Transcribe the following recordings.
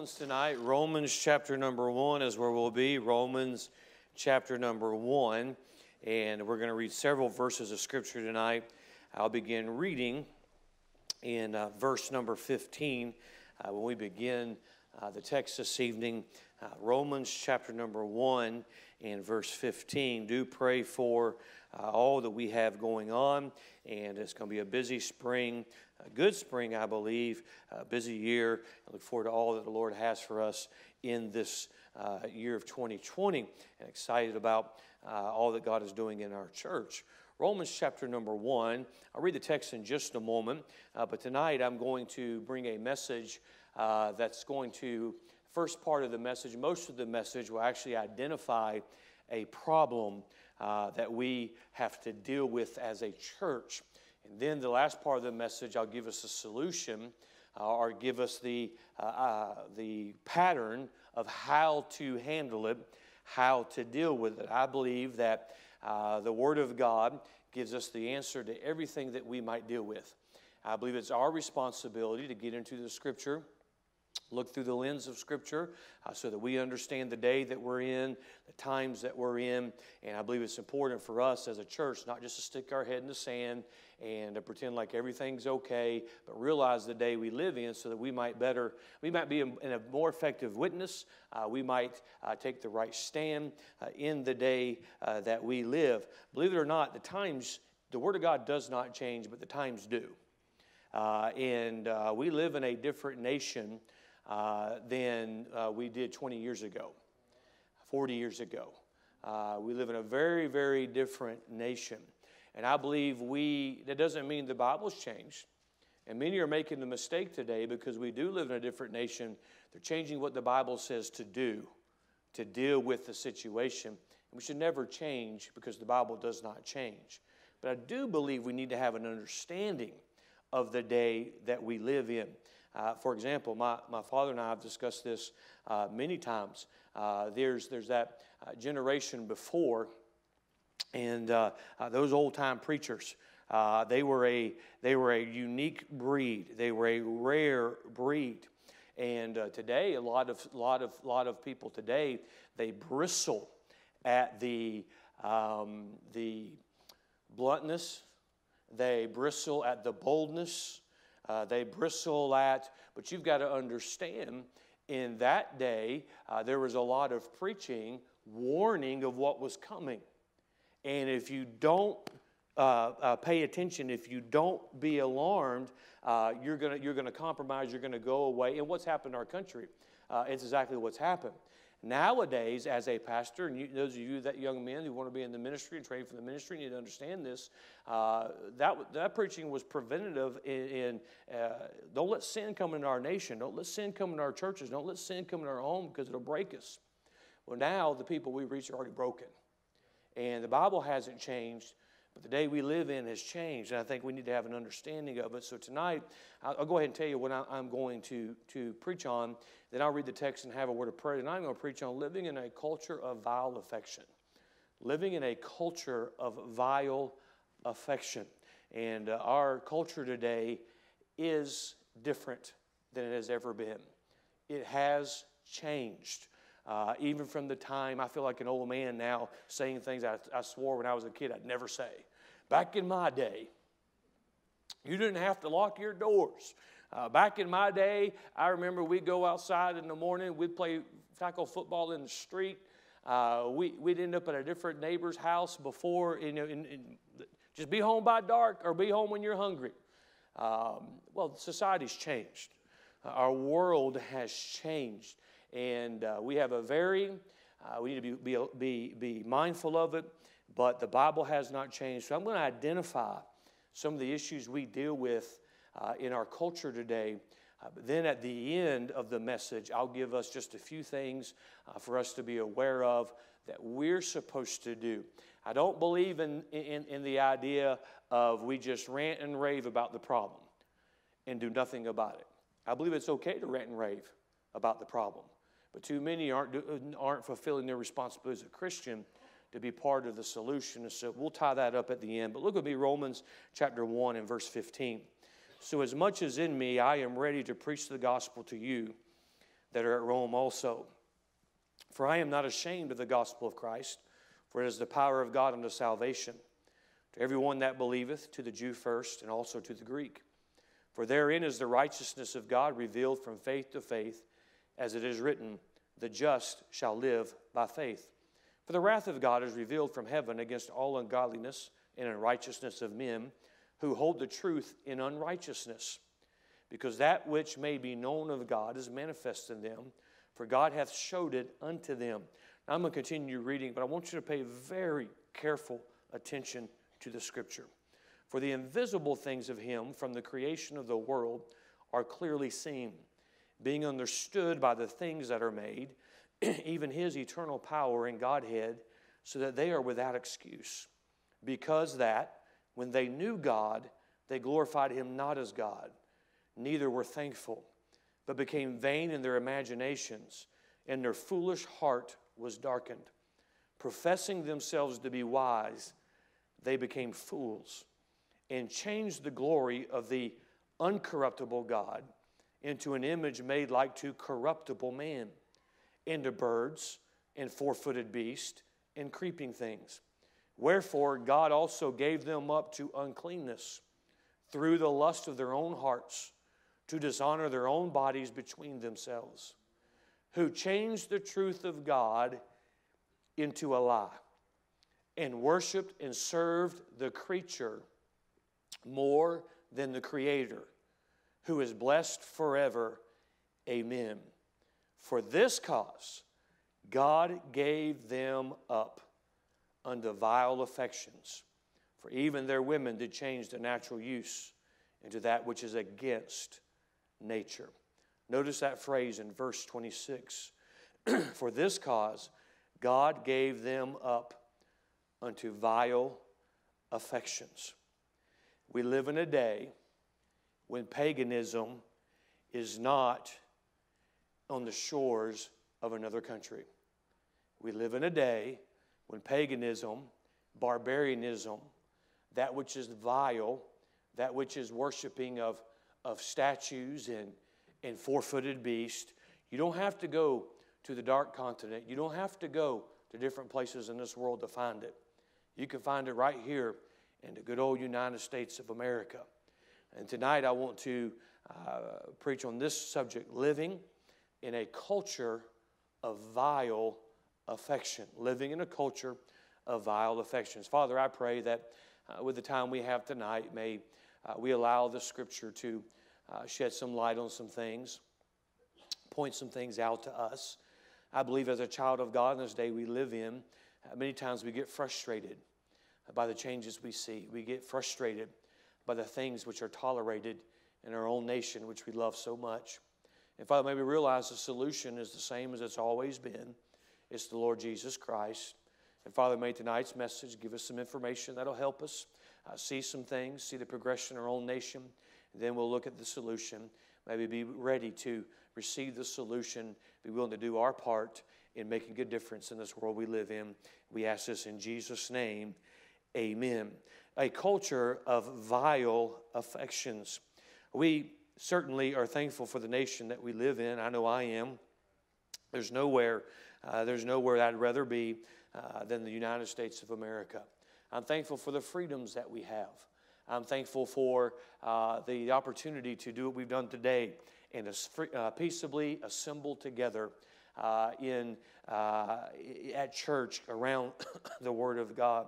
Romans tonight. Romans chapter number one is where we'll be. Romans chapter number one. And we're going to read several verses of scripture tonight. I'll begin reading in uh, verse number 15 uh, when we begin uh, the text this evening. Uh, Romans chapter number one and verse 15. Do pray for uh, all that we have going on. And it's going to be a busy spring a good spring, I believe, a busy year. I look forward to all that the Lord has for us in this uh, year of 2020 and excited about uh, all that God is doing in our church. Romans chapter number one. I'll read the text in just a moment, uh, but tonight I'm going to bring a message uh, that's going to, first part of the message, most of the message will actually identify a problem uh, that we have to deal with as a church. And then the last part of the message, I'll give us a solution uh, or give us the, uh, uh, the pattern of how to handle it, how to deal with it. I believe that uh, the Word of God gives us the answer to everything that we might deal with. I believe it's our responsibility to get into the Scripture look through the lens of Scripture uh, so that we understand the day that we're in, the times that we're in. And I believe it's important for us as a church not just to stick our head in the sand and to pretend like everything's okay, but realize the day we live in so that we might better, we might be in a more effective witness. Uh, we might uh, take the right stand uh, in the day uh, that we live. Believe it or not, the times, the Word of God does not change, but the times do. Uh, and we live in a different nation than uh, we did 20 years ago, 40 years ago. Uh, we live in a very, very different nation. And I believe we, that doesn't mean the Bible's changed. And many are making the mistake today because we do live in a different nation. They're changing what the Bible says to do to deal with the situation. And we should never change because the Bible does not change. But I do believe we need to have an understanding of the day that we live in. Uh, for example, my, my father and I have discussed this uh, many times. Uh, there's, there's that uh, generation before, and uh, uh, those old time preachers. they, were a, they were a unique breed. They were a rare breed. And today, a lot of, lot, of, lot of people today, they bristle at the, um, the bluntness, they bristle at the boldness, uh, they bristle at, but you've got to understand in that day, uh, there was a lot of preaching, warning of what was coming. And if you don't uh, uh pay attention, if you don't be alarmed, uh, you're going you're gonna compromise, you're going to go away. And what's happened in our country? Uh, it's exactly what's happened. Nowadays, as a pastor, and you, those of you that young men who want to be in the ministry and train for the ministry need to understand this. Uh, that that preaching was preventative in, in uh, don't let sin come into our nation, don't let sin come into our churches, don't let sin come into our home because it'll break us. Well, now the people we reach are already broken, and the Bible hasn't changed. But the day we live in has changed, and I think we need to have an understanding of it. So tonight, I'll, go ahead and tell you what I'm going to, to preach on. Then I'll read the text and have a word of prayer. And I'm going to preach on living in a culture of vile affection. Living in a culture of vile affection. And uh, our culture today is different than it has ever been. It has changed. Uh, even from the time I feel like an old man now saying things I, I swore when I was a kid I'd never say. Back in my day, you didn't have to lock your doors. Uh, back in my day, I remember we'd go outside in the morning, we'd play tackle football in the street. Uh, we, would end up at a different neighbor's house before, you know, in, in, just be home by dark or be home when you're hungry. Um, well, society's changed. Our world has changed. And uh, we have a very, uh, we need to be, be, be mindful of it, but the Bible has not changed. So I'm going to identify some of the issues we deal with uh, in our culture today. Uh, but then at the end of the message, I'll give us just a few things uh, for us to be aware of that we're supposed to do. I don't believe in, in, in the idea of we just rant and rave about the problem and do nothing about it. I believe it's okay to rant and rave about the problem. But too many aren't, aren't fulfilling their responsibility as a Christian to be part of the solution. So we'll tie that up at the end. But look at me, Romans chapter 1 and verse 15. So, as much as in me, I am ready to preach the gospel to you, that are at Rome also. For I am not ashamed of the gospel of Christ, for it is the power of God unto salvation to everyone that believeth, to the Jew first, and also to the Greek. For therein is the righteousness of God revealed from faith to faith, as it is written, The just shall live by faith. For the wrath of God is revealed from heaven against all ungodliness and unrighteousness of men who hold the truth in unrighteousness. Because that which may be known of God is manifest in them, for God hath showed it unto them. Now, I'm going to continue reading, but I want you to pay very careful attention to the scripture. For the invisible things of him from the creation of the world are clearly seen, being understood by the things that are made, even his eternal power and Godhead, so that they are without excuse. Because that, when they knew God, they glorified him not as God, neither were thankful, but became vain in their imaginations, and their foolish heart was darkened. Professing themselves to be wise, they became fools and changed the glory of the uncorruptible God into an image made like to corruptible man, into birds and four footed beasts and creeping things. Wherefore, God also gave them up to uncleanness through the lust of their own hearts to dishonor their own bodies between themselves, who changed the truth of God into a lie and worshiped and served the creature more than the Creator, who is blessed forever. Amen. For this cause, God gave them up unto vile affections. For even their women did change the natural use into that which is against nature. Notice that phrase in verse 26. For this cause, God gave them up unto vile affections. We live in a day when paganism is not on the shores of another country. We live in a day when paganism, barbarianism, that which is vile, that which is worshiping of, of statues and, and four footed beasts, you don't have to go to the dark continent. You don't have to go to different places in this world to find it. You can find it right here in the good old United States of America. And tonight I want to uh, preach on this subject living in a culture of vile affection. Living in a culture of vile affections. Father, I pray that uh, with the time we have tonight, may uh, we allow the scripture to uh, shed some light on some things, point some things out to us. I believe as a child of God in this day we live in, uh, many times we get frustrated by the changes we see. We get frustrated by the things which are tolerated in our own nation, which we love so much. And Father, may we realize the solution is the same as it's always been it's the Lord Jesus Christ. And Father, may tonight's message give us some information that'll help us uh, see some things, see the progression in our own nation. Then we'll look at the solution. Maybe be ready to receive the solution, be willing to do our part in making a difference in this world we live in. We ask this in Jesus' name. Amen. A culture of vile affections. We certainly are thankful for the nation that we live in. I know I am. There's nowhere, uh, there's nowhere I'd rather be uh, than the United States of America. I'm thankful for the freedoms that we have. I'm thankful for uh, the opportunity to do what we've done today and uh, peaceably assemble together uh, in, uh, at church around the Word of God.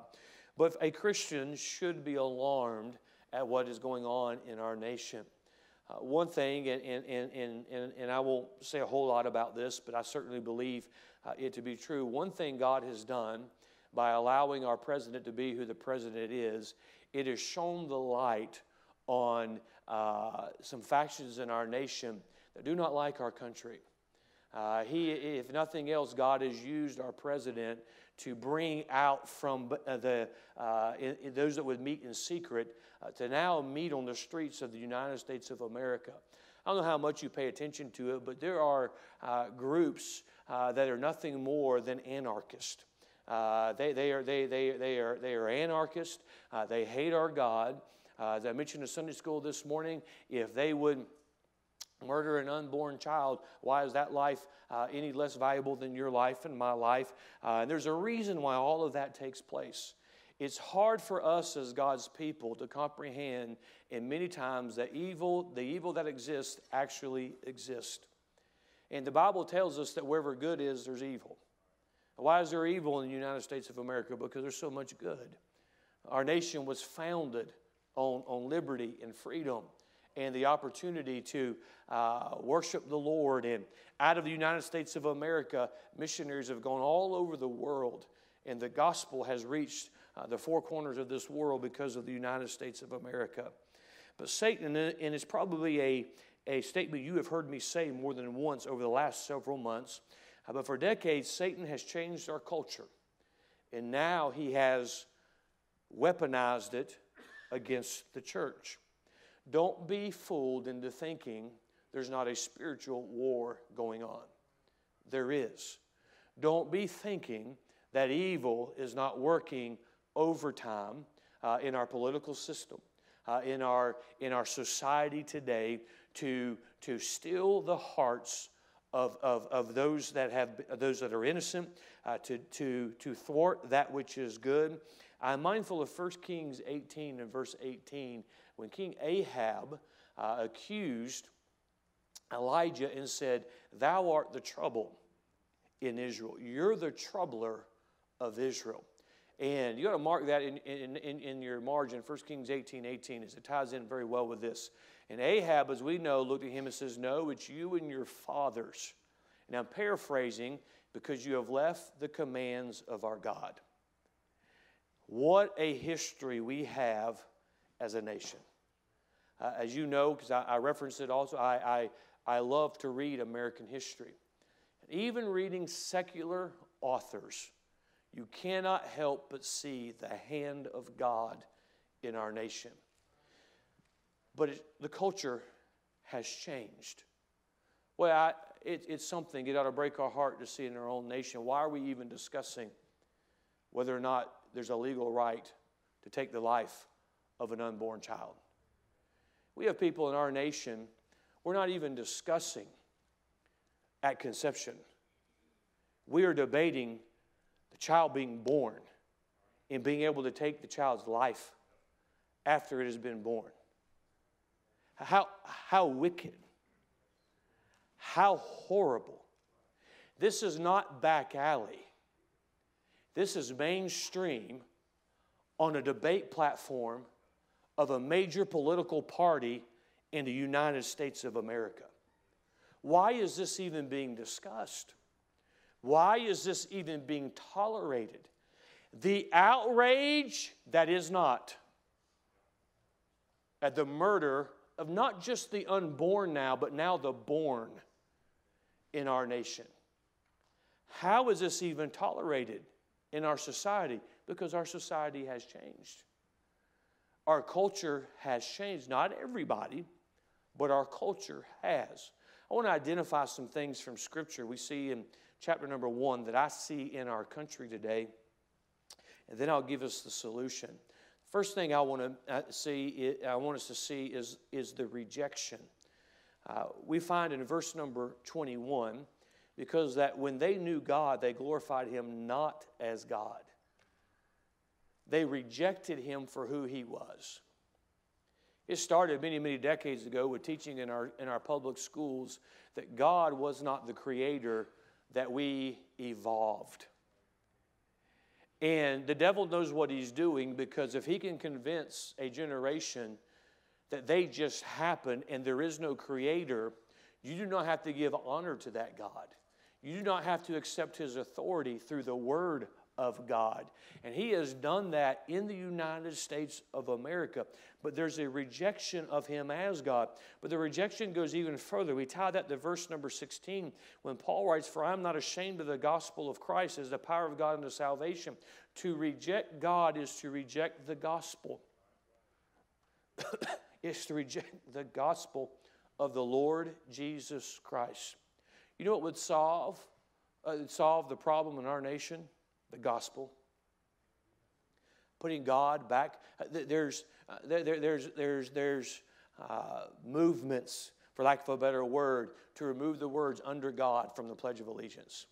But a Christian should be alarmed at what is going on in our nation. Uh, one thing, and, and, and, and, and I won't say a whole lot about this, but I certainly believe uh, it to be true. One thing God has done by allowing our president to be who the president is, it has shown the light on uh, some factions in our nation that do not like our country. Uh, he, if nothing else, God has used our president to bring out from uh, the, uh, those that would meet in secret uh, to now meet on the streets of the United States of America. I don't know how much you pay attention to it, but there are uh, groups uh, that are nothing more than anarchists. Uh, they, they, are, they, they, they, are, they are anarchists. they hate our God. as I mentioned in Sunday school this morning, if they would murder an unborn child, why is that life uh, any less valuable than your life and my life? Uh, and there's a reason why all of that takes place. It's hard for us as God's people to comprehend, and many times that evil, the evil that exists, actually exists. And the Bible tells us that wherever good is, there's evil. Why is there evil in the United States of America? Because there's so much good. Our nation was founded on, on liberty and freedom and the opportunity to uh, worship the Lord. And out of the United States of America, missionaries have gone all over the world, and the gospel has reached uh, the four corners of this world because of the United States of America. But Satan, and it's probably a, a statement you have heard me say more than once over the last several months, uh, but for decades, Satan has changed our culture. And now he has weaponized it against the church. Don't be fooled into thinking there's not a spiritual war going on. There is. Don't be thinking that evil is not working overtime uh, in our political system, uh, in, our, in our society today, to, to still the hearts of, of, of those that have those that are innocent, uh, to, to, to thwart that which is good. I'm mindful of 1 Kings 18 and verse 18 when King Ahab uh, accused Elijah and said, Thou art the trouble in Israel. You're the troubler of Israel. And you got to mark that in, in, in, in, your margin, 1 Kings 18 18, as it ties in very well with this. And Ahab, as we know, looked at him and says, No, it's you and your fathers. And I'm paraphrasing because you have left the commands of our God. What a history we have as a nation. Uh, as you know, because I, I referenced it also, I, I, I love to read American history. And even reading secular authors, you cannot help but see the hand of God in our nation. But it, the culture has changed. Well, I, it, it's something, it ought to break our heart to see in our own nation. Why are we even discussing whether or not there's a legal right to take the life of an unborn child? We have people in our nation, we're not even discussing at conception. We are debating the child being born and being able to take the child's life after it has been born. How, how wicked. How horrible. This is not back alley. This is mainstream on a debate platform of a major political party in the United States of America. Why is this even being discussed? Why is this even being tolerated? The outrage that is not at the murder of not just the unborn now, but now the born in our nation. How is this even tolerated in our society? Because our society has changed. Our culture has changed. Not everybody, but our culture has. I want to identify some things from Scripture we see in chapter number one that I see in our country today, and then I'll give us the solution. First thing I want to uh, see, I want us to see is, is the rejection. Uh, we find in verse number 21, because that when they knew God, they glorified Him not as God. They rejected him for who he was. It started many, many decades ago with teaching in our, in our public schools that God was not the creator, that we evolved. And the devil knows what he's doing because if he can convince a generation that they just happen and there is no creator, you do not have to give honor to that God. You do not have to accept his authority through the word of God. And he has done that in the United States of America. But there's a rejection of him as God. But the rejection goes even further. We tie that to verse number 16 when Paul writes, For I am not ashamed of the gospel of Christ as the power of God unto salvation. To reject God is to reject the gospel. it's to reject the gospel of the Lord Jesus Christ. You know what would solve, uh, solve the problem in our nation? the gospel. Putting God back. Uh, there's, uh, there, there's, there's, there's uh, movements for lack of a better word, to remove the words under God from the Pledge of Allegiance.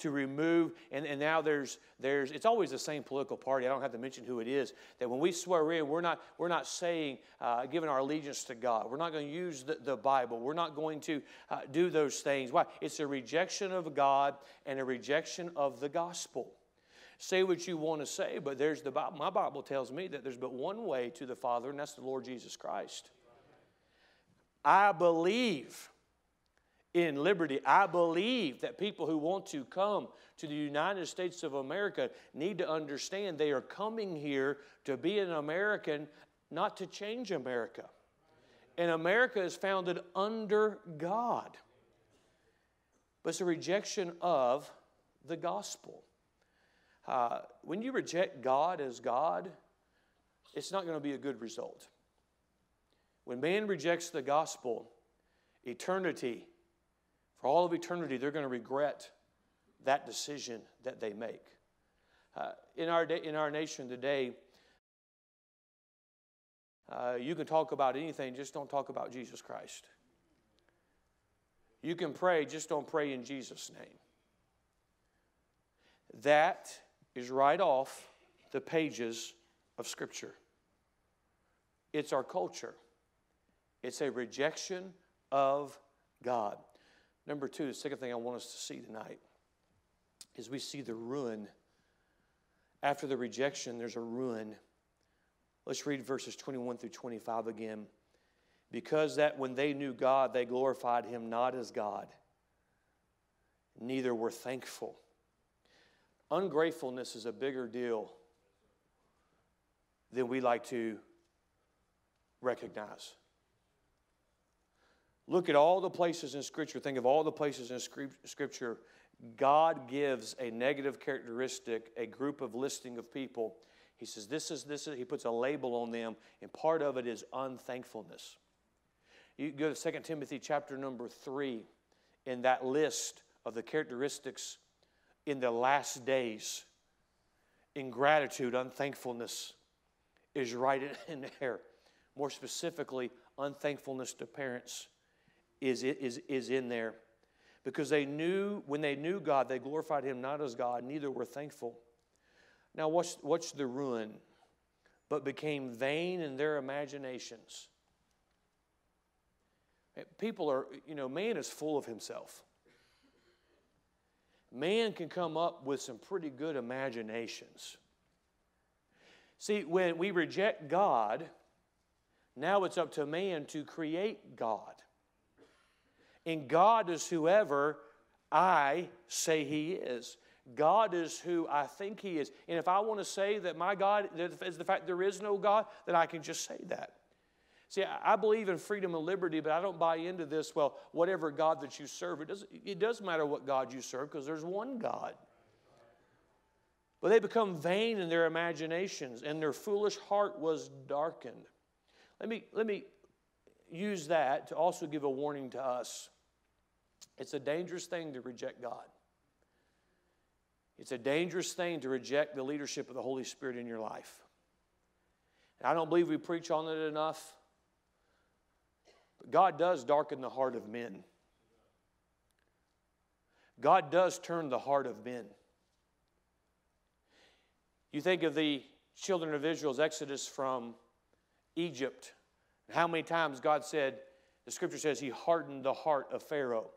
To remove, and, and now there's, there's, it's always the same political party. I don't have to mention who it is. That when we swear in, we're not, we're not saying, uh, giving our allegiance to God. We're not going to use the, the Bible. We're not going to uh, do those things. Why? It's a rejection of God and a rejection of the gospel say what you want to say, but there's the Bible. My Bible tells me that there's but one way to the Father, and that's the Lord Jesus Christ. I believe in liberty. I believe that people who want to come to the United States of America need to understand they are coming here to be an American, not to change America. And America is founded under God. But it's a rejection of the gospel. Uh, when you reject God as God, it's not going to be a good result. When man rejects the gospel, eternity, for all of eternity, they're going to regret that decision that they make. Uh, in, our in our nation today, uh, you can talk about anything, just don't talk about Jesus Christ. You can pray, just don't pray in Jesus' name. That is right off the pages of Scripture. It's our culture. It's a rejection of God. Number two, the second thing I want us to see tonight is we see the ruin. After the rejection, there's a ruin. Let's read verses 21 through 25 again. Because that when they knew God, they glorified him not as God, neither were thankful. Ungratefulness is a bigger deal than we like to recognize. Look at all the places in Scripture. Think of all the places in Scripture. God gives a negative characteristic, a group of listing of people. He says, This is, this is, He puts a label on them, and part of it is unthankfulness. You go to 2 Timothy chapter number 3, in that list of the characteristics in the last days, ingratitude, unthankfulness is right in there. More specifically, unthankfulness to parents is, is, is in there. Because they knew, when they knew God, they glorified Him not as God, neither were thankful. Now, what's, what's the ruin? But became vain in their imaginations. People are, you know, man is full of himself. Man can come up with some pretty good imaginations. See, when we reject God, now it's up to man to create God. And God is whoever I say He is. God is who I think He is. And if I want to say that my God is the fact there is no God, then I can just say that. See, I believe in freedom and liberty, but I don't buy into this, well, whatever God that you serve, it, does, it does matter what God you serve because there's one God. But they become vain in their imaginations, and their foolish heart was darkened. Let me, let me use that to also give a warning to us. It's a dangerous thing to reject God. It's a dangerous thing to reject the leadership of the Holy Spirit in your life. And I don't believe we preach on it enough. But God does darken the heart of men. God does turn the heart of men. You think of the children of Israel's exodus from Egypt, how many times God said, the scripture says, He hardened the heart of Pharaoh.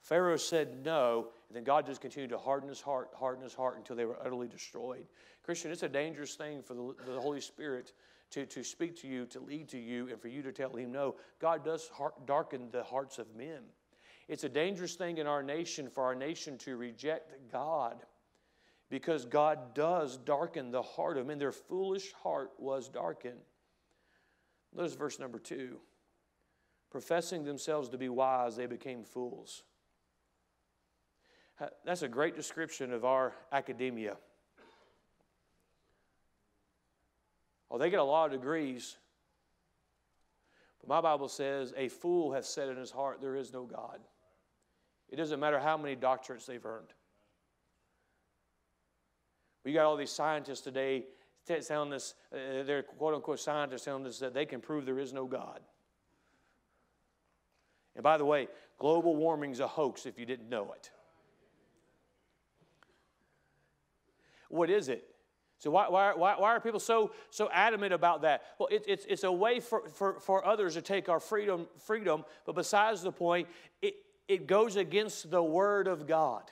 Pharaoh said no, and then God just continued to harden his heart, harden his heart until they were utterly destroyed. Christian, it's a dangerous thing for the, the Holy Spirit to, to speak to you, to lead to you, and for you to tell him no. God does heart, darken the hearts of men. It's a dangerous thing in our nation for our nation to reject God because God does darken the heart of men. Their foolish heart was darkened. Notice verse number two. Professing themselves to be wise, they became fools. That's a great description of our academia. Oh, they get a lot of degrees. But my Bible says, a fool has said in his heart, there is no God. It doesn't matter how many doctorates they've earned. We got all these scientists today telling us, uh, they're quote unquote scientists telling us that they can prove there is no God. And by the way, global warming's a hoax if you didn't know it. What is it? So why, why, why, are people so, so adamant about that? Well, it, it's, it's a way for, for, for others to take our freedom, freedom, but besides the point, it, it goes against the Word of God.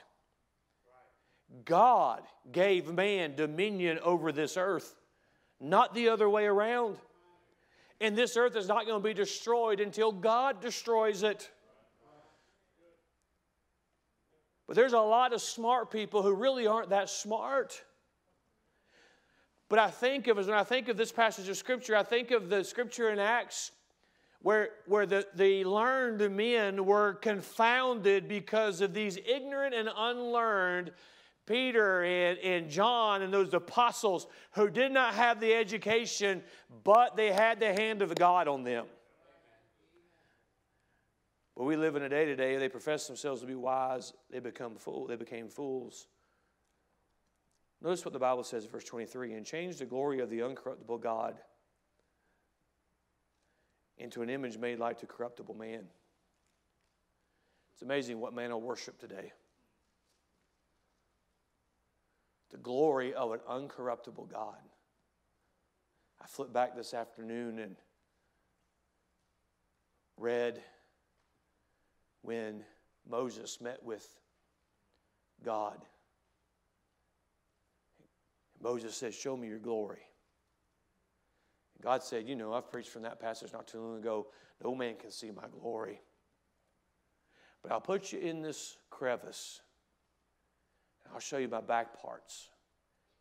God gave man dominion over this earth, not the other way around. And this earth is not going to be destroyed until God destroys it. But there's a lot of smart people who really aren't that smart. But I think of, when I think of this passage of Scripture, I think of the Scripture in Acts where, where the, the learned men were confounded because of these ignorant and unlearned Peter and, and John and those apostles who did not have the education, but they had the hand of God on them. But we live in a day today, they profess themselves to be wise, they become fool, they became fools. Notice what the Bible says in verse 23 and change the glory of the uncorruptible God into an image made like to corruptible man. It's amazing what man will worship today. the glory of an uncorruptible God. I flipped back this afternoon and read when Moses met with God. Moses says, Show me your glory. God said, You know, I've preached from that passage not too long ago. No man can see my glory. But I'll put you in this crevice I'll show you my back parts,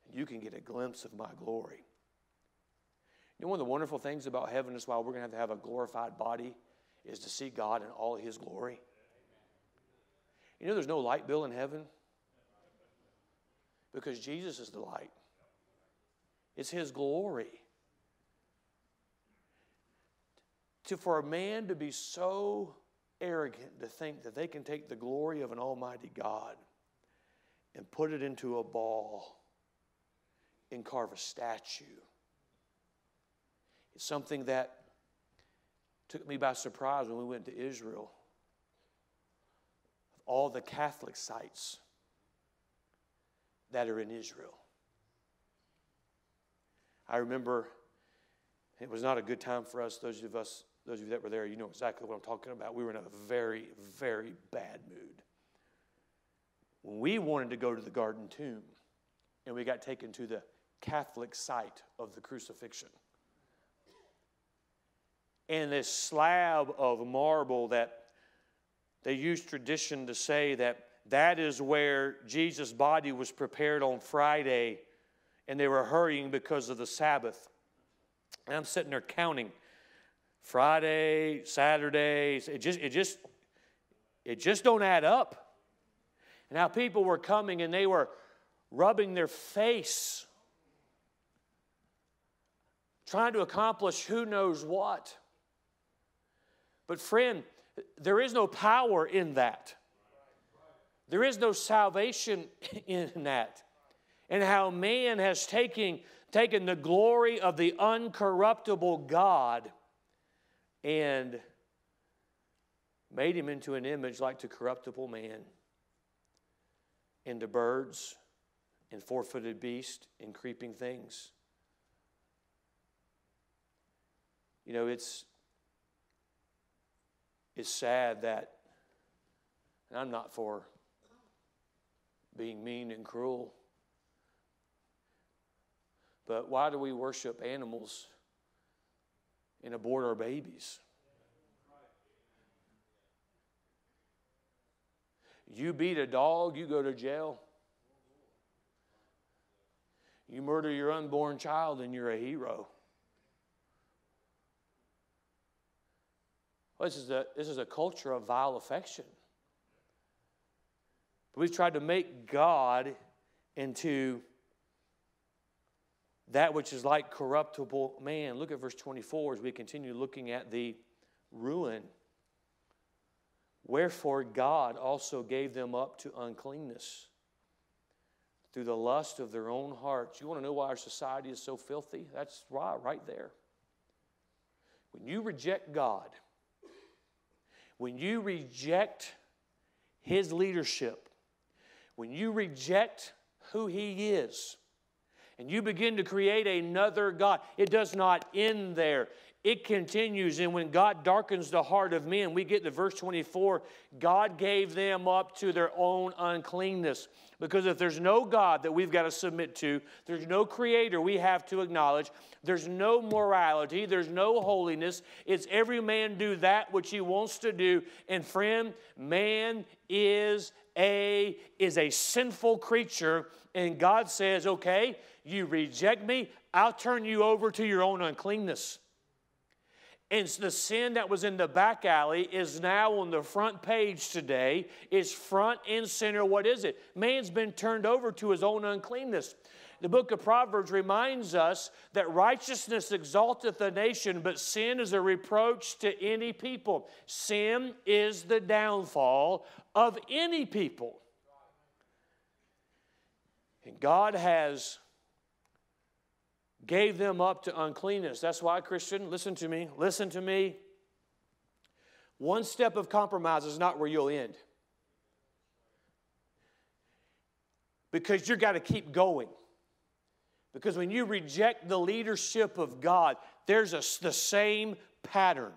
and you can get a glimpse of my glory. You know, one of the wonderful things about heaven is why we're going to have to have a glorified body is to see God in all his glory. You know, there's no light bill in heaven because Jesus is the light, it's his glory. To, for a man to be so arrogant to think that they can take the glory of an almighty God and put it into a ball and carve a statue. It's something that took me by surprise when we went to Israel. All the Catholic sites that are in Israel. I remember it was not a good time for us, those of us, those of you that were there, you know exactly what I'm talking about. We were in a very, very bad mood when we wanted to go to the garden tomb and we got taken to the Catholic site of the crucifixion. And this slab of marble that they use tradition to say that that is where Jesus' body was prepared on Friday and they were hurrying because of the Sabbath. And I'm sitting there counting Friday, Saturday, it just it just it just don't add up and how people were coming and they were rubbing their face, trying to accomplish who knows what. But, friend, there is no power in that. There is no salvation in that. And how man has taken, taken the glory of the uncorruptible God and made him into an image like to corruptible man into birds and four footed beasts and creeping things. You know, it's, it's sad that, and I'm not for being mean and cruel, but why do we worship animals and abort our babies? You beat a dog, you go to jail. You murder your unborn child, and you're a hero. Well, this, is a, this is a culture of vile affection. But we've tried to make God into that which is like corruptible man. Look at verse 24 as we continue looking at the ruin Wherefore God also gave them up to uncleanness through the lust of their own hearts. You want to know why our society is so filthy? That's why, right there. When you reject God, When you reject his leadership, when you reject who he is, and you begin to create another God, it does not end there. It continues, and when God darkens the heart of men, we get to verse 24 God gave them up to their own uncleanness. Because if there's no God that we've got to submit to, there's no creator we have to acknowledge, there's no morality, there's no holiness. It's every man do that which he wants to do. And friend, man is a is a sinful creature and God says, "Okay, you reject me, I'll turn you over to your own uncleanness." And the sin that was in the back alley is now on the front page today, is front and center. What is it? Man's been turned over to his own uncleanness. The book of Proverbs reminds us that righteousness exalteth a nation, but sin is a reproach to any people. Sin is the downfall of any people. And God has gave them up to uncleanness. That's why, Christian, listen to me, listen to me. One step of compromise is not where you'll end. Because you've got to keep going. Because when you reject the leadership of God, there's a, the same pattern.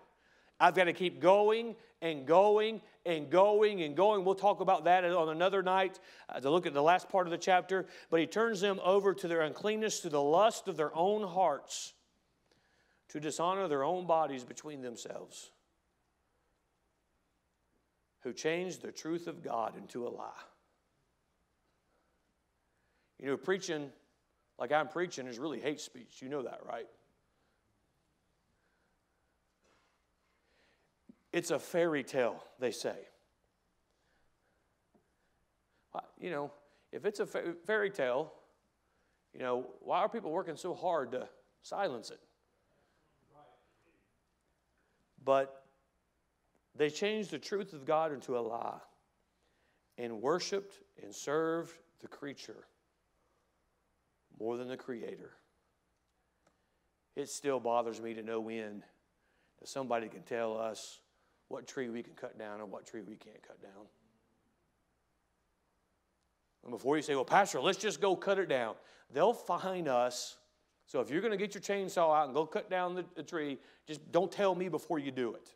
I've got to keep going and going and going and going. We'll talk about that on another night uh, to look at the last part of the chapter. But he turns them over to their uncleanness, to the lust of their own hearts, to dishonor their own bodies between themselves, who changed the truth of God into a lie. You know, preaching like I'm preaching is really hate speech. You know that, right? It's a fairy tale, they say. You know, if it's a fairy tale, you know, why are people working so hard to silence it? But they changed the truth of God into a lie and worshiped and served the creature more than the Creator. It still bothers me to no end that somebody can tell us what tree we can cut down and what tree we can't cut down. And before you say, well, Pastor, let's just go cut it down, they'll find us. So if you're going to get your chainsaw out and go cut down the, the tree, just don't tell me before you do it.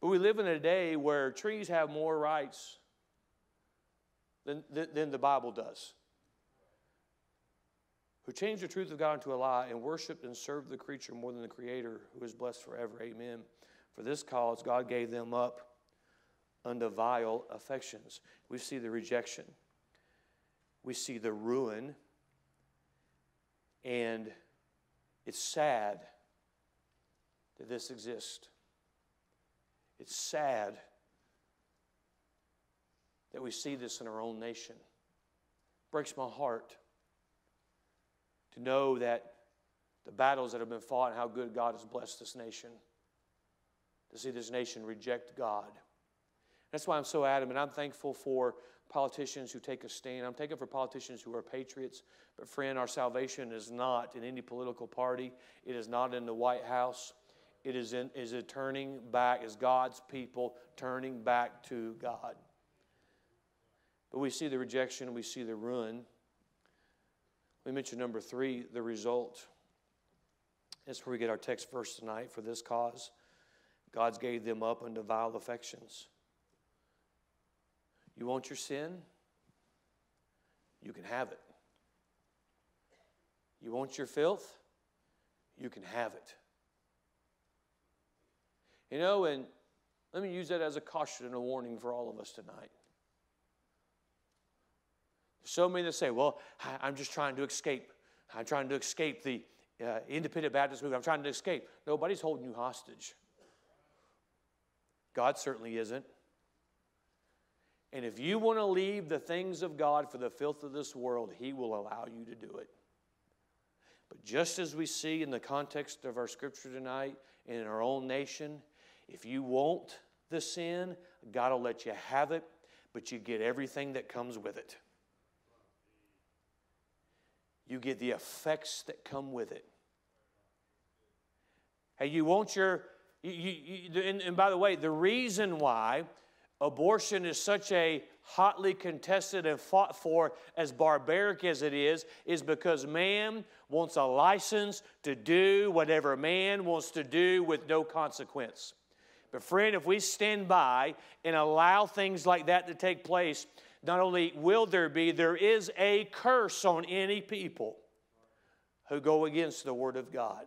But we live in a day where trees have more rights than, than, than the Bible does who changed the truth of God into a lie and worshiped and served the creature more than the Creator, who is blessed forever. Amen. For this cause, God gave them up unto vile affections. We see the rejection, we see the ruin, and it's sad that this exists. It's sad that we see this in our own nation. Breaks my heart to know that the battles that have been fought and how good God has blessed this nation, to see this nation reject God. That's why I'm so adamant. I'm thankful for politicians who take a stand. I'm thankful for politicians who are patriots. But, friend, our salvation is not in any political party, it is not in the White House. It is, in, is it turning back, is God's people turning back to God. But we see the rejection, we see the ruin. We mentioned number three, the result. That's where we get our text verse tonight for this cause. God's gave them up unto vile affections. You want your sin? You can have it. You want your filth? You can have it. You know, and let me use that as a caution and a warning for all of us tonight. So many that say, well, I'm just trying to escape. I'm trying to escape the uh, independent Baptist movement. I'm trying to escape. Nobody's holding you hostage. God certainly isn't. And if you want to leave the things of God for the filth of this world, He will allow you to do it. But just as we see in the context of our scripture tonight in our own nation, if you want the sin, God will let you have it, but you get everything that comes with it you get the effects that come with it. Hey, you want your You, you, and, and by the way, the reason why abortion is such a hotly contested and fought for, as barbaric as it is, is because man wants a license to do whatever man wants to do with no consequence. But, friend, if we stand by and allow things like that to take place, not only will there be, there is a curse on any people who go against the Word of God.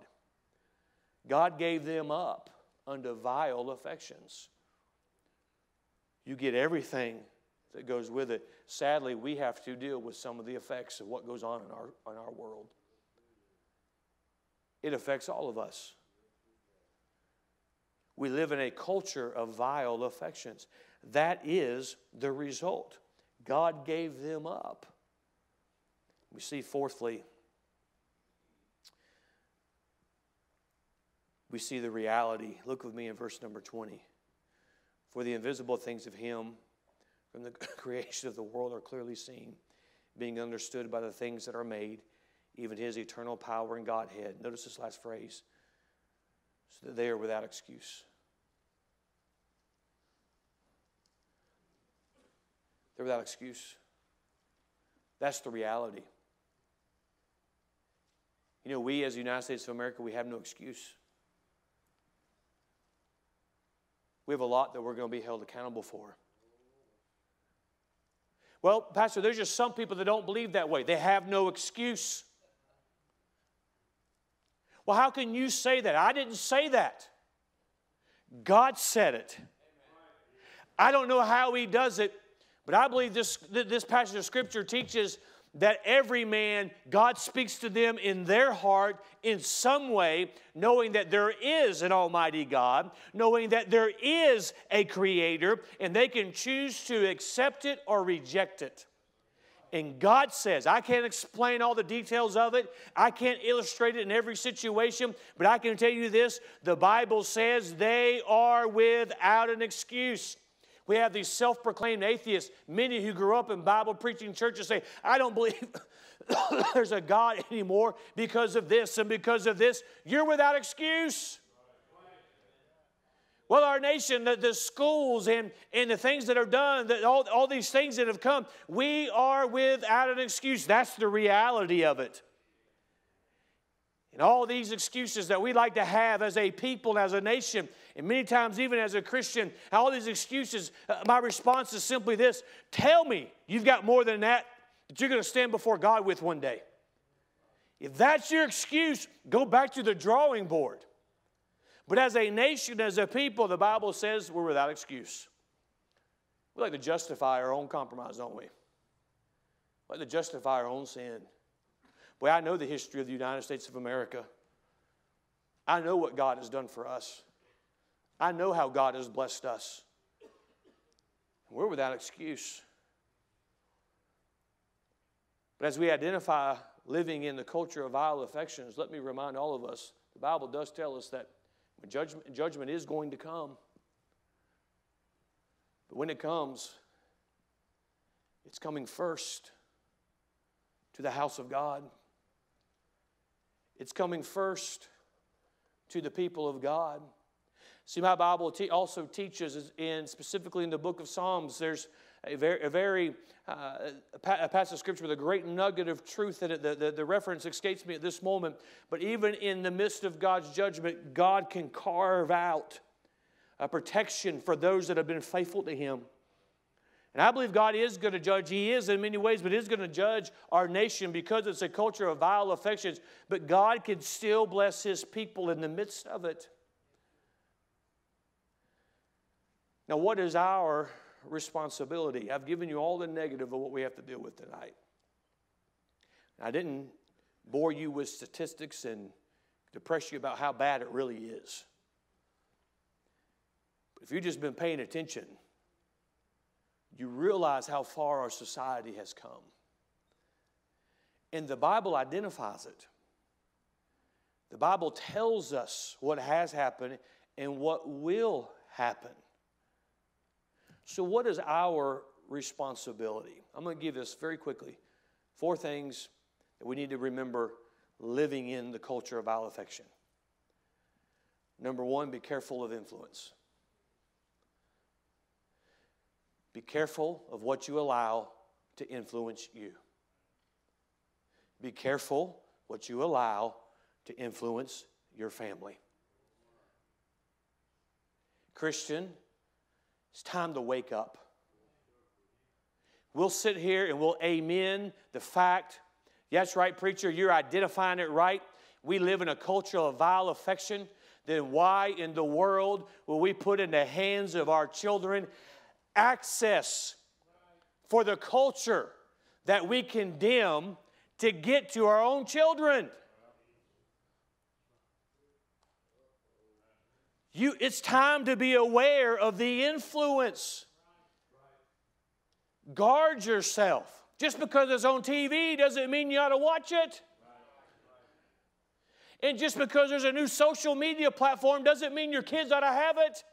God gave them up unto vile affections. You get everything that goes with it. Sadly, we have to deal with some of the effects of what goes on in our, in our world. It affects all of us. We live in a culture of vile affections. That is the result. God gave them up. We see, fourthly, we see the reality. Look with me in verse number 20. For the invisible things of Him from the creation of the world are clearly seen, being understood by the things that are made, even His eternal power and Godhead. Notice this last phrase so that they are without excuse. They're without excuse. That's the reality. You know, we as the United States of America, we have no excuse. We have a lot that we're going to be held accountable for. Well, Pastor, there's just some people that don't believe that way. They have no excuse. Well, how can you say that? I didn't say that. God said it. I don't know how He does it, but I believe this, this passage of Scripture teaches that every man, God speaks to them in their heart in some way, knowing that there is an Almighty God, knowing that there is a Creator, and they can choose to accept it or reject it. And God says, I can't explain all the details of it. I can't illustrate it in every situation, but I can tell you this the Bible says they are without an excuse. We have these self proclaimed atheists, many who grew up in Bible preaching churches, say, I don't believe there's a God anymore because of this and because of this. You're without excuse. Well, our nation, the, the schools and, and the things that are done, that all, all these things that have come, we are without an excuse. That's the reality of it. And all these excuses that we like to have as a people as a nation, and many times even as a Christian, all these excuses, uh, my response is simply this Tell me you've got more than that that you're going to stand before God with one day. If that's your excuse, go back to the drawing board. But as a nation, as a people, the Bible says we're without excuse. We like to justify our own compromise, don't we? We like to justify our own sin. Boy, I know the history of the United States of America. I know what God has done for us. I know how God has blessed us. We're without excuse. But as we identify living in the culture of vile affections, let me remind all of us the Bible does tell us that judgment, judgment is going to come. But when it comes, it's coming first to the house of God. It's coming first to the people of God. See, my Bible te- also teaches, in specifically in the book of Psalms, there's a very, a very uh, a passage of scripture with a great nugget of truth it. The, the, the reference escapes me at this moment, but even in the midst of God's judgment, God can carve out a protection for those that have been faithful to Him. And I believe God is going to judge. He is in many ways, but He's going to judge our nation because it's a culture of vile affections. But God can still bless His people in the midst of it. Now, what is our responsibility? I've given you all the negative of what we have to deal with tonight. I didn't bore you with statistics and depress you about how bad it really is. But if you've just been paying attention, you realize how far our society has come. And the Bible identifies it. The Bible tells us what has happened and what will happen. So, what is our responsibility? I'm going to give this very quickly. Four things that we need to remember living in the culture of vile affection. Number one, be careful of influence. Be careful of what you allow to influence you. Be careful what you allow to influence your family. Christian, it's time to wake up. We'll sit here and we'll amen the fact. That's right, preacher, you're identifying it right. We live in a culture of vile affection. Then why in the world will we put in the hands of our children access for the culture that we condemn to get to our own children? You, it's time to be aware of the influence. Guard yourself. Just because it's on TV doesn't mean you ought to watch it. And just because there's a new social media platform doesn't mean your kids ought to have it.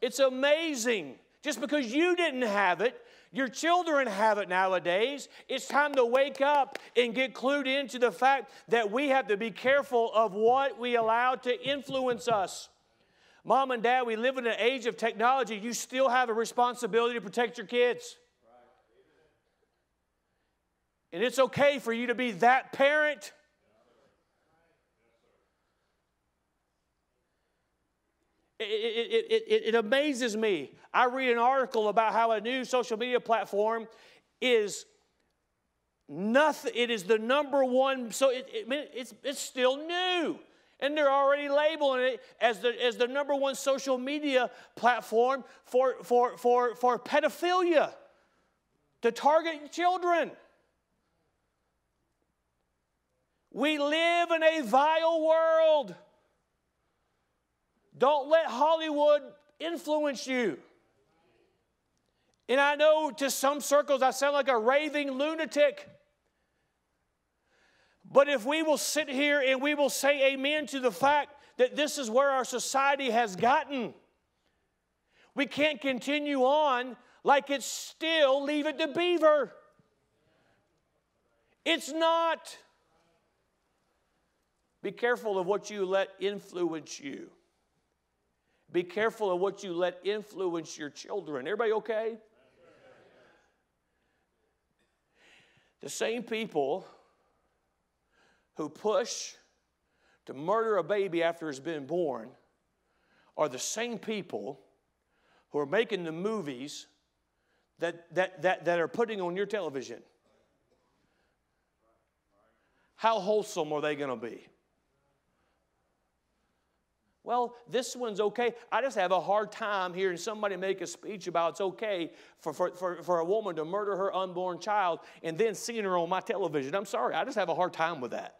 It's amazing. Just because you didn't have it your children have it nowadays. It's time to wake up and get clued into the fact that we have to be careful of what we allow to influence us. Mom and dad, we live in an age of technology. You still have a responsibility to protect your kids. And it's okay for you to be that parent. It, it, it, it, amazes me I read an article about how a new social media platform is nothing, it is the number one, so it, it, it's, it's still new. And they're already labeling it as the, as the number one social media platform for, for, for, for pedophilia to target children. We live in a vile world. Don't let Hollywood influence you. And I know to some circles I sound like a raving lunatic. But if we will sit here and we will say amen to the fact that this is where our society has gotten, we can't continue on like it's still leave it to beaver. It's not. Be careful of what you let influence you. Be careful of what you let influence your children. Everybody okay? The same people who push to murder a baby after it's been born are the same people who are making the movies that, that, that, that are putting on your television. How wholesome are they going to be? Well, this one's okay. I just have a hard time hearing somebody make a speech about it's okay for, for, for, for a woman to murder her unborn child and then seeing her on my television. I'm sorry, I just have a hard time with that.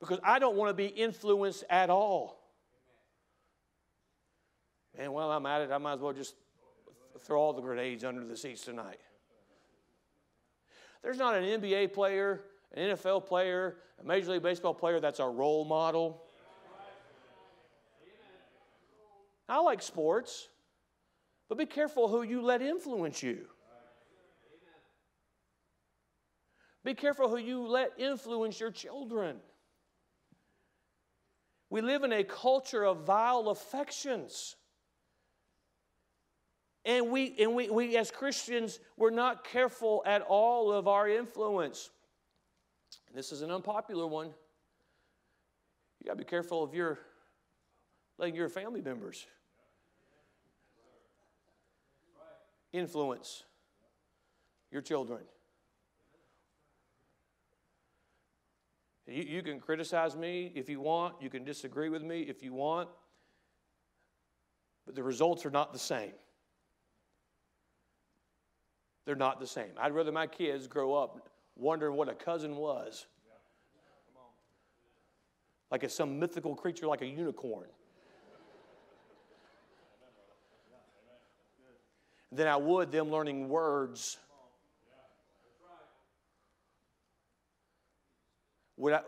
Because I don't want to be influenced at all. And while I'm at it, I might as well just throw all the grenades under the seats tonight. There's not an NBA player, an NFL player, a Major League Baseball player that's a role model I like sports, but be careful who you let influence you. Be careful who you let influence your children. We live in a culture of vile affections. And we, and we, we as Christians, we're not careful at all of our influence. This is an unpopular one. You got to be careful of your letting your family members influence your children. You, you can criticize me if you want, you can disagree with me if you want, but the results are not the same. They're not the same. I'd rather my kids grow up wondering what a cousin was, like it's some mythical creature like a unicorn. Than I would them learning words.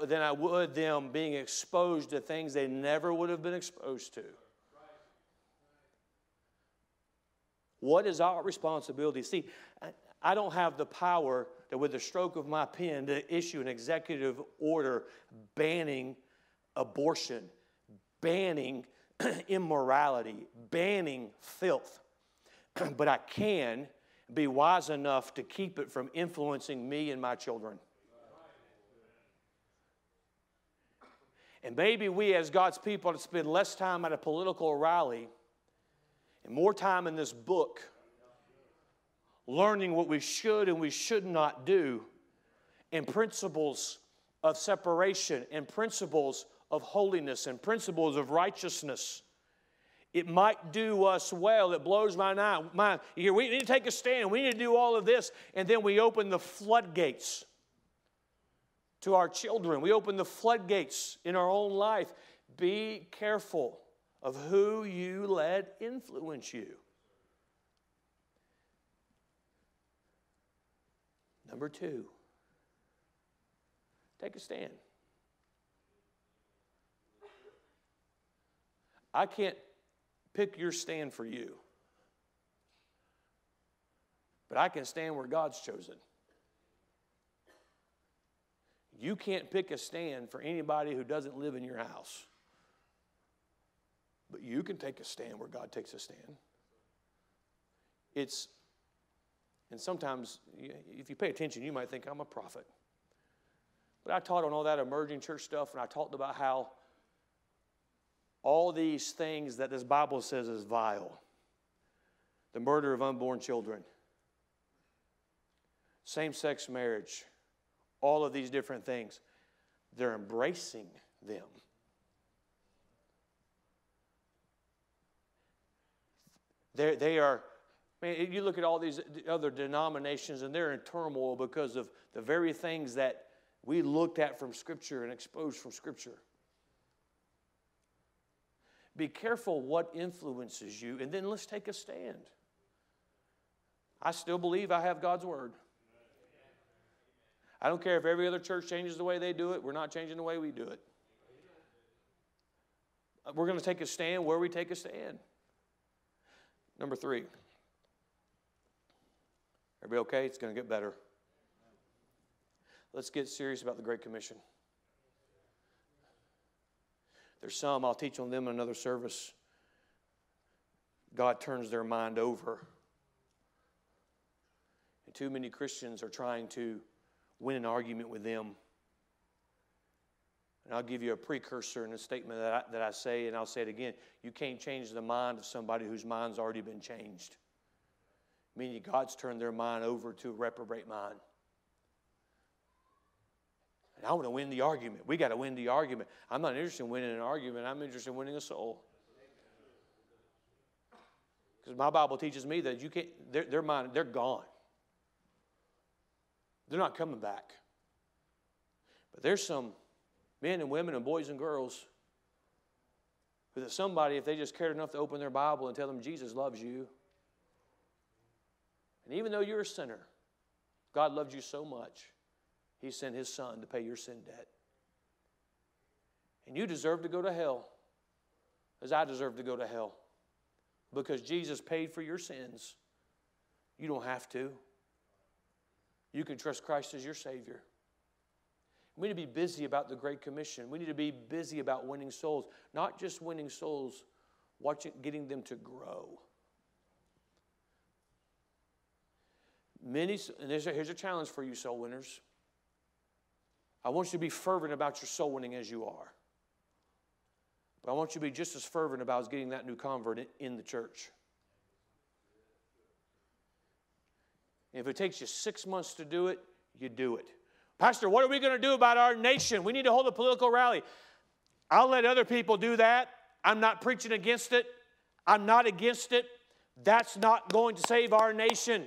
than I would them being exposed to things they never would have been exposed to. What is our responsibility? See, I don't have the power that with the stroke of my pen to issue an executive order banning abortion, banning immorality, banning filth. but I can be wise enough to keep it from influencing me and my children. And maybe we, as God's people, to spend less time at a political rally and more time in this book, learning what we should and we should not do, and principles of separation, and principles of holiness, and principles of righteousness. It might do us well. It blows my mind. Here, we need to take a stand. We need to do all of this. And then we open the floodgates to our children. We open the floodgates in our own life. Be careful of who you let influence you. Number two, take a stand. I can't pick your stand for you, but I can stand where God's chosen. You can't pick a stand for anybody who doesn't live in your house. But you can take a stand where God takes a stand. It's, and sometimes if you pay attention, you might think I'm a prophet. But I taught on all that emerging church stuff, and I talked about how all these things that this Bible says is vile the murder of unborn children, same sex marriage, all of these different things. They're embracing them. They're, they are, man, you look at all these other denominations and they're in turmoil because of the very things that we looked at from Scripture and exposed from Scripture. Be careful what influences you, and then let's take a stand. I still believe I have God's Word. I don't care if every other church changes the way they do it, we're not changing the way we do it. We're going to take a stand where we take a stand. Number three. Everybody okay? It's going to get better. Let's get serious about the Great Commission. There's some, I'll teach on them in another service. God turns their mind over. And too many Christians are trying to win an argument with them. And I'll give you a precursor in a statement that I, that I say, and I'll say it again. You can't change the mind of somebody whose mind's already been changed. Meaning God's turned their mind over to a reprobate mind. And I want to win the argument. We got to win the argument. I'm not interested in winning an argument, I'm interested in winning a soul. Because my Bible teaches me that you can't, their, their mind, they're gone. They're not coming back. But there's some men and women and boys and girls who that somebody, if they just cared enough to open their Bible and tell them Jesus loves you, and even though you're a sinner, God loves you so much, He sent His Son to pay your sin debt. And you deserve to go to hell, as I deserve to go to hell, because Jesus paid for your sins. You don't have to. You can trust Christ as your Savior. We need to be busy about the Great Commission. We need to be busy about winning souls, not just winning souls, watching, getting them to grow. Many, and here's a, here's a challenge for you, soul winners. I want you to be fervent about your soul winning as you are. But I want you to be just as fervent about getting that new convert in the church. If it takes you six months to do it, you do it. Pastor, what are we going to do about our nation? We need to hold a political rally. I'll let other people do that. I'm not preaching against it. I'm not against it. That's not going to save our nation.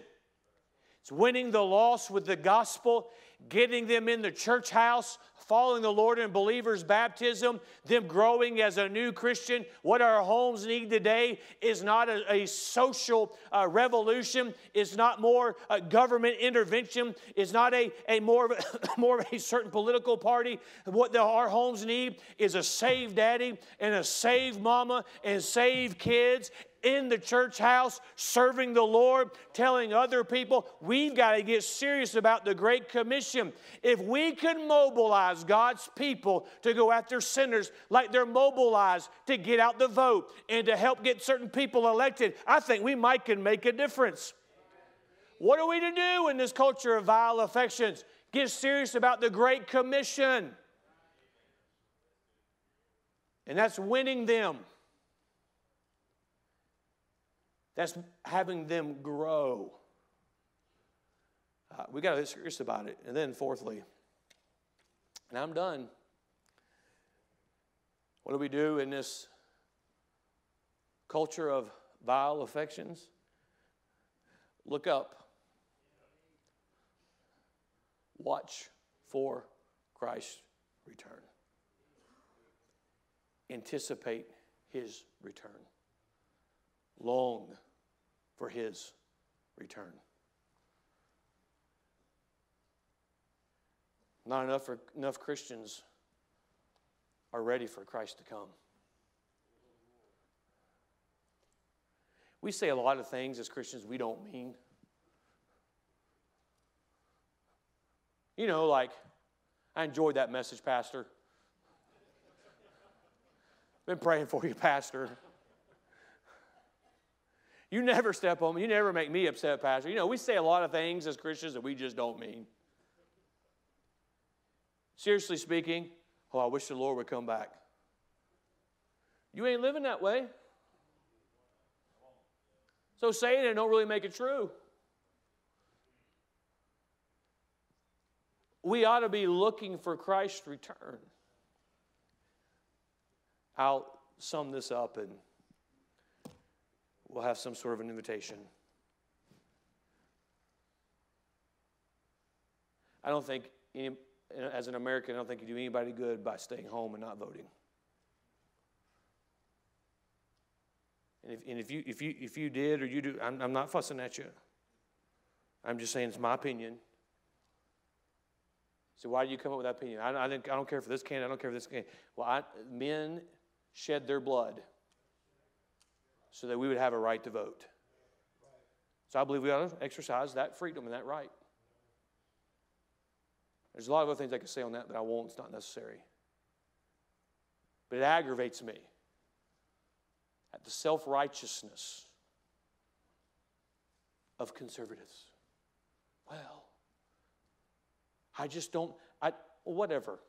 It's winning the lost with the gospel. Getting them in the church house, following the Lord in believers' baptism, them growing as a new Christian. What our homes need today is not a, a social uh, revolution, it's not more uh, government intervention, it's not a, a more, of a, more of a certain political party. What the, our homes need is a saved daddy and a saved mama and saved kids in the church house, serving the Lord, telling other people, we've got to get serious about the Great Commission. If we can mobilize God's people to go after sinners like they're mobilized to get out the vote and to help get certain people elected, I think we might can make a difference. What are we to do in this culture of vile affections? Get serious about the Great Commission. And that's winning them. That's having them grow. Uh, we got to be serious about it. And then, fourthly, and I'm done. What do we do in this culture of vile affections? Look up. Watch for Christ's return. Anticipate his return. Long for his return. Not enough, for, enough Christians are ready for Christ to come. We say a lot of things as Christians we don't mean. You know, like, I enjoyed that message, Pastor. Been praying for you, Pastor. You never step on me. You never make me upset, Pastor. You know, we say a lot of things as Christians that we just don't mean. Seriously speaking, oh, I wish the Lord would come back. You ain't living that way. So saying it don't really make it true. We ought to be looking for Christ's return. I'll sum this up and we'll have some sort of an invitation. I don't think, any, as an American, I don't think you do anybody good by staying home and not voting. And if, and if, you, if, you, if you did or you do, I'm, I'm not fussing at you. I'm just saying it's my opinion. So why do you come up with that opinion? I, I, I don't care for this candidate. I don't care for this candidate. Well, I, men shed their blood so that we would have a right to vote. So I believe we ought to exercise that freedom and that right. There's a lot of other things I could say on that, but I won't. It's not necessary. But it aggravates me at the self righteousness of conservatives. Well, I just don't, I, whatever.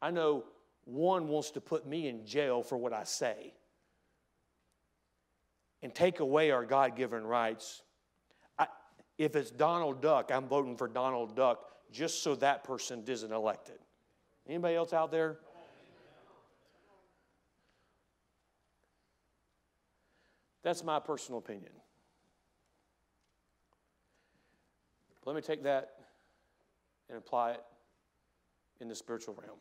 I know one wants to put me in jail for what I say and take away our God given rights. I, if it's Donald Duck, I'm voting for Donald Duck just so that person isn't elected. Anybody else out there? That's my personal opinion. Let me take that and apply it in the spiritual realm.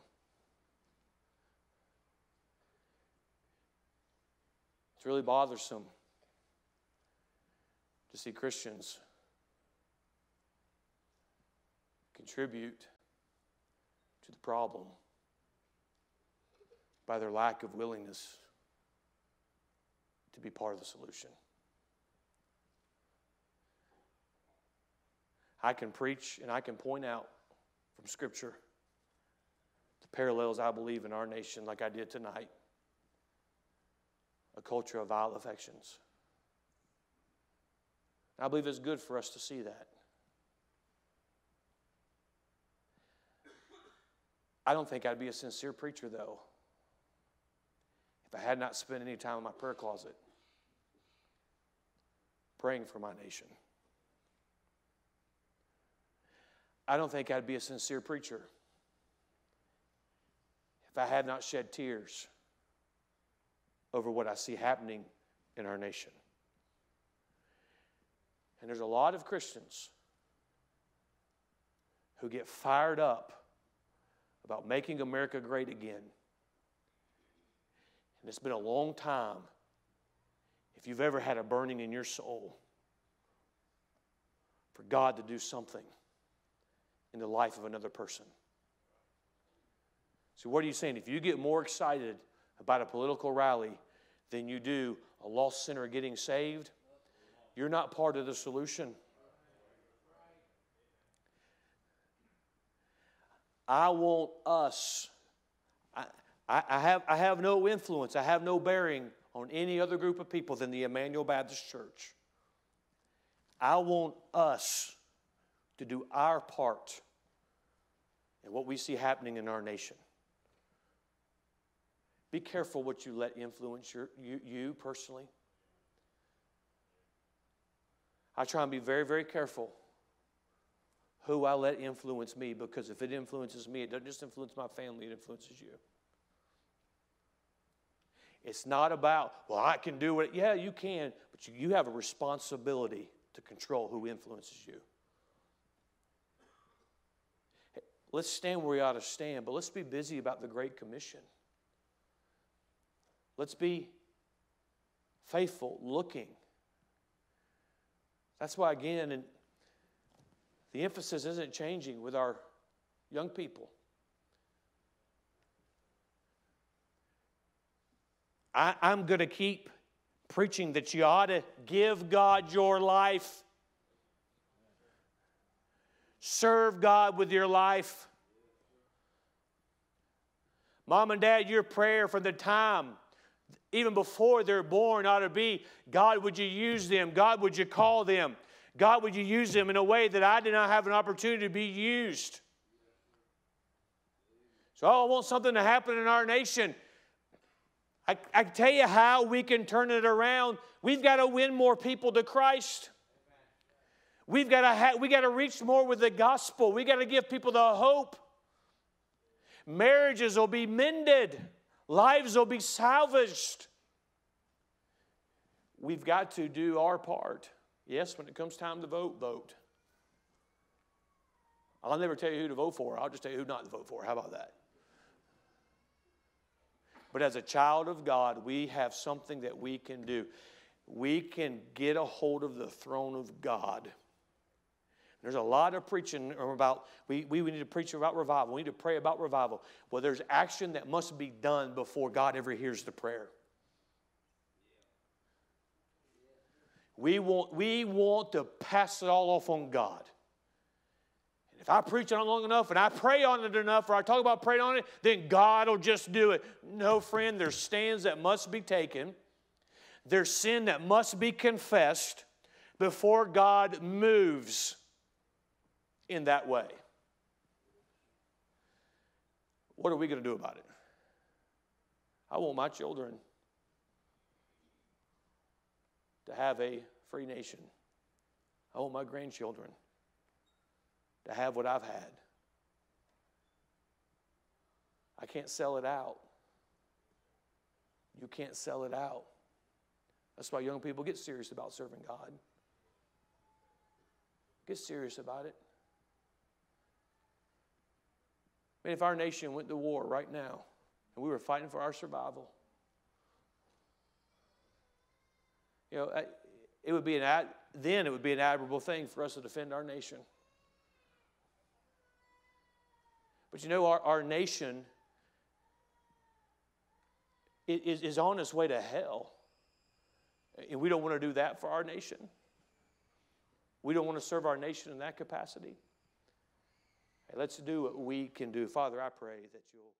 It's really bothersome to see Christians contribute to the problem by their lack of willingness to be part of the solution. I can preach and I can point out from Scripture the parallels I believe in our nation, like I did tonight a culture of vile affections. I believe it's good for us to see that. I don't think I'd be a sincere preacher, though, if I had not spent any time in my prayer closet praying for my nation. I don't think I'd be a sincere preacher if I had not shed tears over what I see happening in our nation. And there's a lot of Christians who get fired up about making America great again. And it's been a long time if you've ever had a burning in your soul for God to do something in the life of another person. So, what are you saying? If you get more excited about a political rally than you do a lost sinner getting saved, you're not part of the solution. I want us. I, I, have, I have no influence, I have no bearing on any other group of people than the Emmanuel Baptist Church. I want us to do our part in what we see happening in our nation. Be careful what you let influence your, you, you personally. I try and be very, very careful who I let influence me because if it influences me, it doesn't just influence my family, it influences you. It's not about, well, I can do it. Yeah, you can, but you, you have a responsibility to control who influences you. Let's stand where we ought to stand, but let's be busy about the Great Commission. Let's be faithful, looking. That's why, again, and the emphasis isn't changing with our young people. I, am going to keep preaching that you ought to give God your life, serve God with your life. Mom and dad, your prayer from the time even before they're born, ought to be God, would you use them? God, would you call them? God, would you use them in a way that I did not have an opportunity to be used? So, oh, I want something to happen in our nation. I, I tell you how we can turn it around. We've got to win more people to Christ. We've got to, ha- we got to reach more with the gospel. We've got to give people the hope. Marriages will be mended. Lives will be salvaged. We've got to do our part. Yes, when it comes time to vote, vote. I'll never tell you who to vote for. I'll just tell you who not to vote for. How about that? But as a child of God, we have something that we can do. We can get a hold of the throne of God. There's a lot of preaching about, we, we need to preach about revival. We need to pray about revival. Well, there's action that must be done before God ever hears the prayer. We want, we want to pass it all off on God. And if I preach on it long enough and I pray on it enough or I talk about praying on it, then God will just do it. No, friend, there's stands that must be taken, there's sin that must be confessed before God moves in that way. What are we going to do about it? I want my children to have a free nation. I want my grandchildren to have what I've had. I can't sell it out. You can't sell it out. That's why young people get serious about serving God. Get serious about it. I mean, if our nation went to war right now and we were fighting for our survival, you know, it would be an ad, then it would be an admirable thing for us to defend our nation. But you know, our, our nation is, is on its way to hell. And we don't want to do that for our nation. We don't want to serve our nation in that capacity. Let's do what we can do. Father, I pray that you'll.